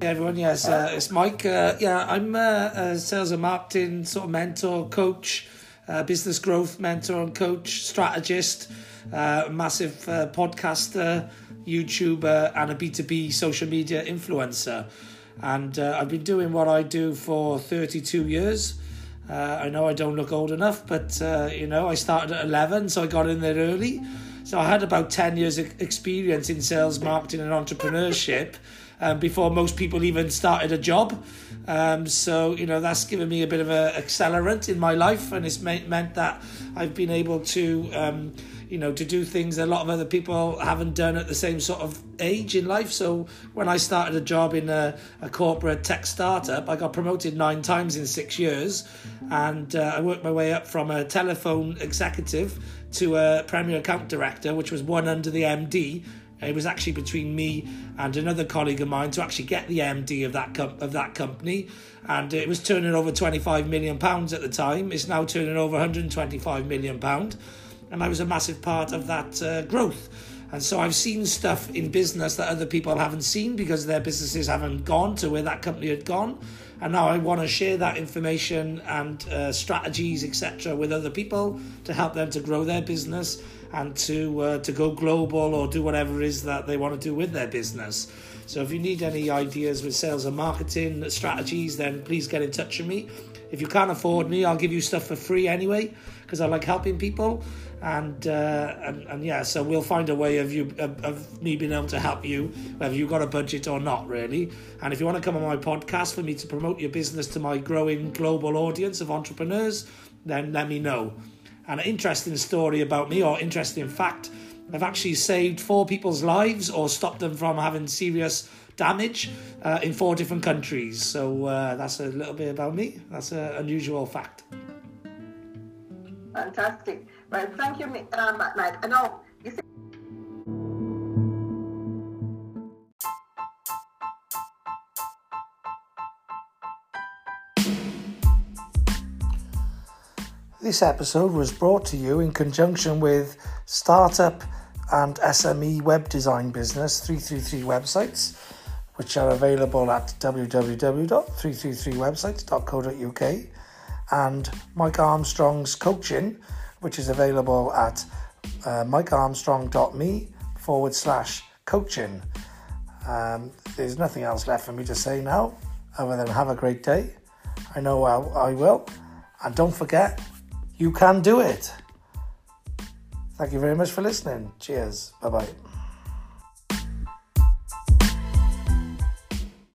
Hey everyone, yes, uh, it's Mike. Uh, yeah, I'm uh, a sales and marketing sort of mentor, coach, uh, business growth mentor and coach, strategist, uh, massive podcaster, YouTuber, and a B2B social media influencer. And I've been doing what I do for 32 years. I know I don't look old enough, but you know, I started at 11, so I got in there early. So I had about 10 years of experience in sales, marketing, and entrepreneurship um, before most people even started a job. Um, so, you know, that's given me a bit of an accelerant in my life, and it's meant, that I've been able to. Um, you know, to do things that a lot of other people haven't done at the same sort of age in life. So when I started a job in a, a corporate tech startup, I got promoted nine times in six years, and uh, I worked my way up from a telephone executive to a premier account director, which was one under the MD. It was actually between me and another colleague of mine to actually get the MD of that com- of that company, and it was turning over twenty five million pounds at the time. It's now turning over one hundred twenty five million pound and I was a massive part of that uh, growth. And so I've seen stuff in business that other people haven't seen because their businesses haven't gone to where that company had gone. And now I want to share that information and uh, strategies, etc., with other people to help them to grow their business and to uh, to go global or do whatever it is that they want to do with their business. So if you need any ideas with sales and marketing strategies, then please get in touch with me. If you can't afford me, I'll give you stuff for free anyway because I like helping people and, uh, and and yeah, so we'll find a way of you of, of, me being able to help you, whether you've got a budget or not, really. And if you want to come on my podcast for me to promote your business to my growing global audience of entrepreneurs, then let me know. And an interesting story about me, or interesting fact, I've actually saved four people's lives or stopped them from having serious damage uh, in four different countries. So uh, that's a little bit about me. That's an unusual fact. Fantastic. Well, thank you, um, Mike. I know you see. This episode was brought to you in conjunction with startup and SME web design business 333 websites, which are available at www.333websites.co.uk, and Mike Armstrong's coaching which is available at uh, mikearmstrong.me forward slash coaching. Um, there's nothing else left for me to say now other than have a great day. I know I, I will. And don't forget, you can do it. Thank you very much for listening. Cheers. Bye bye.